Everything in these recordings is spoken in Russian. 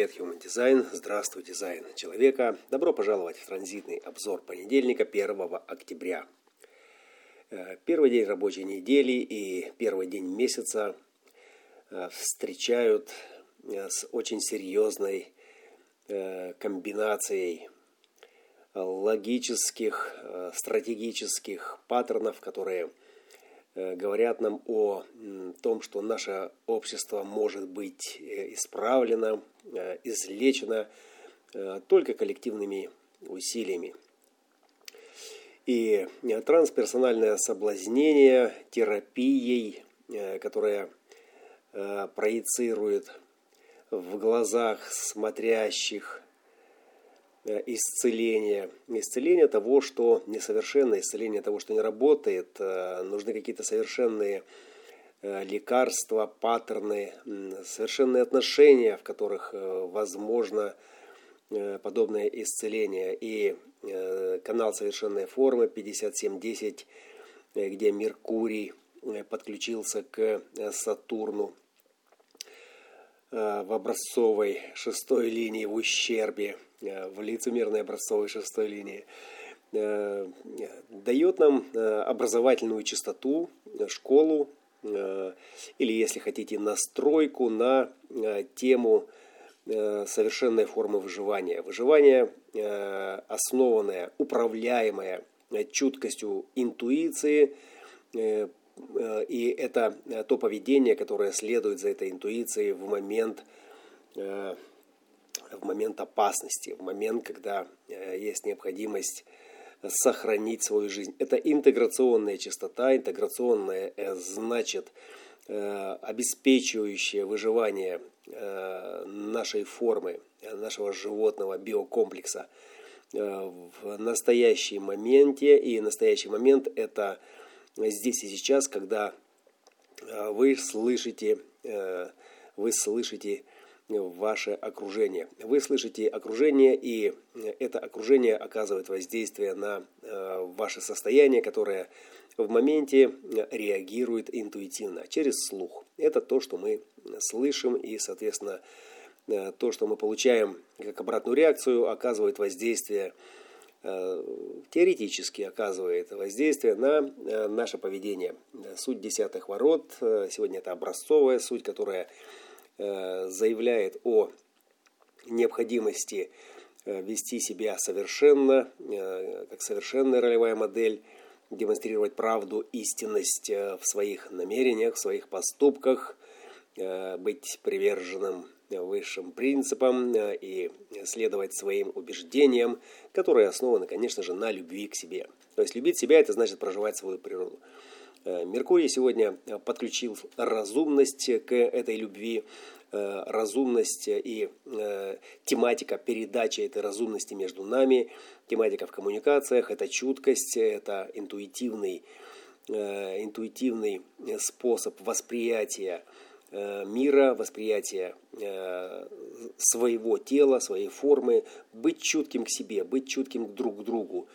Привет, Human Design. Здравствуй, дизайн человека. Добро пожаловать в транзитный обзор понедельника 1 октября. Э, первый день рабочей недели и первый день месяца э, встречают э, с очень серьезной комбинацией логических, стратегических паттернов, которые говорят нам о том, что наше общество может быть исправлено, излечено только коллективными усилиями. И э, трансперсональное соблазнение терапией, э, которая э, проецирует в глазах смотрящих исцеление. Исцеление того, что несовершенно, исцеление того, что не работает. Нужны какие-то совершенные лекарства, паттерны, совершенные отношения, в которых возможно подобное исцеление. И Э, канал совершенной формы 5710, э, где Меркурий э, подключился к Сатурну в образцовой шестой линии в ущербе, в лицемерной образцовой шестой линии, дает нам образовательную чистоту, школу, или, если хотите, настройку на тему Э, совершенной формы выживания. Выживание, э, основанное, управляемое э, чуткостью интуиции, и это то поведение, которое следует за этой интуицией в момент, в момент опасности, в момент, когда есть необходимость сохранить свою жизнь. Это интеграционная частота, интеграционная значит обеспечивающее выживание Э, нашей формы, нашего животного биокомплекса э, в настоящий моменте. И настоящий момент это здесь и сейчас, когда э, вы слышите, вы слышите ваше окружение. Вы слышите окружение, и это окружение оказывает воздействие на ваше состояние, которое в моменте реагирует интуитивно, через слух. Это то, что мы слышим, и, соответственно, э, то, что мы получаем как обратную реакцию, оказывает воздействие, э, теоретически оказывает воздействие на э, наше поведение. Суть десятых ворот, сегодня это образцовая суть, которая заявляет о необходимости вести себя совершенно, как совершенная ролевая модель, демонстрировать правду, истинность в своих намерениях, в своих поступках, Э, быть приверженным высшим принципам э, и следовать своим убеждениям, которые основаны, конечно же, на любви к себе. То есть любить себя – это значит проживать свою природу. Э, Меркурий сегодня подключил разумность к этой любви, разумность и тематика передачи этой разумности между нами, тематика в коммуникациях, это чуткость, это интуитивный, интуитивный способ восприятия Э, мира, восприятия э, своего тела, своей формы, быть чутким к себе, быть чутким друг к другу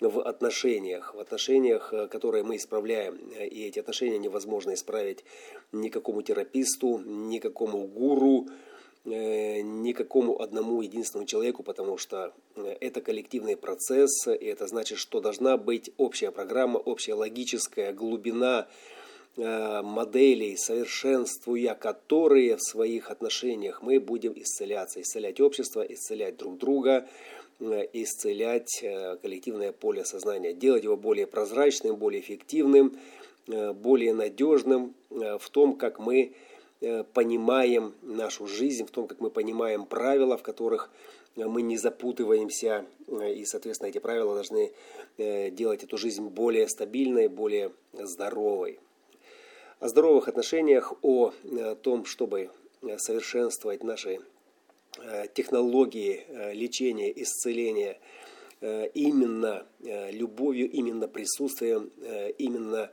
в отношениях, в отношениях, э, которые мы исправляем. И эти отношения невозможно исправить никакому тераписту, никакому гуру, никакому одному единственному человеку, потому что это коллективный процесс, и это значит, что должна быть общая программа, общая логическая глубина Э, моделей, совершенствуя которые в своих отношениях мы будем исцеляться, исцелять общество, исцелять друг друга, э, исцелять э, коллективное поле сознания, делать его более прозрачным, более эффективным, более надежным в том, как мы понимаем нашу жизнь, в том, как мы понимаем правила, в которых мы не запутываемся, и, соответственно, эти правила должны делать эту жизнь более стабильной, более здоровой о здоровых отношениях, о э, том, чтобы э, совершенствовать наши э, технологии лечения, исцеления именно любовью, именно присутствием, именно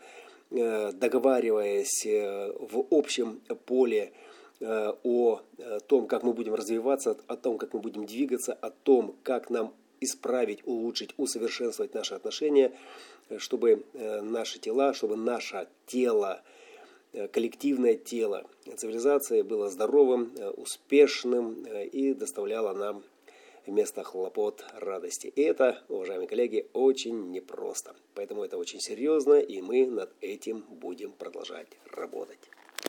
договариваясь в общем поле о том, как мы будем развиваться, о том, как мы будем двигаться, о том, как нам исправить, улучшить, усовершенствовать наши отношения, чтобы наши тела, чтобы наше тело коллективное тело цивилизации было здоровым, успешным и доставляло нам вместо хлопот радости. И это, уважаемые коллеги, очень непросто. Поэтому это очень серьезно, и мы над этим будем продолжать работать.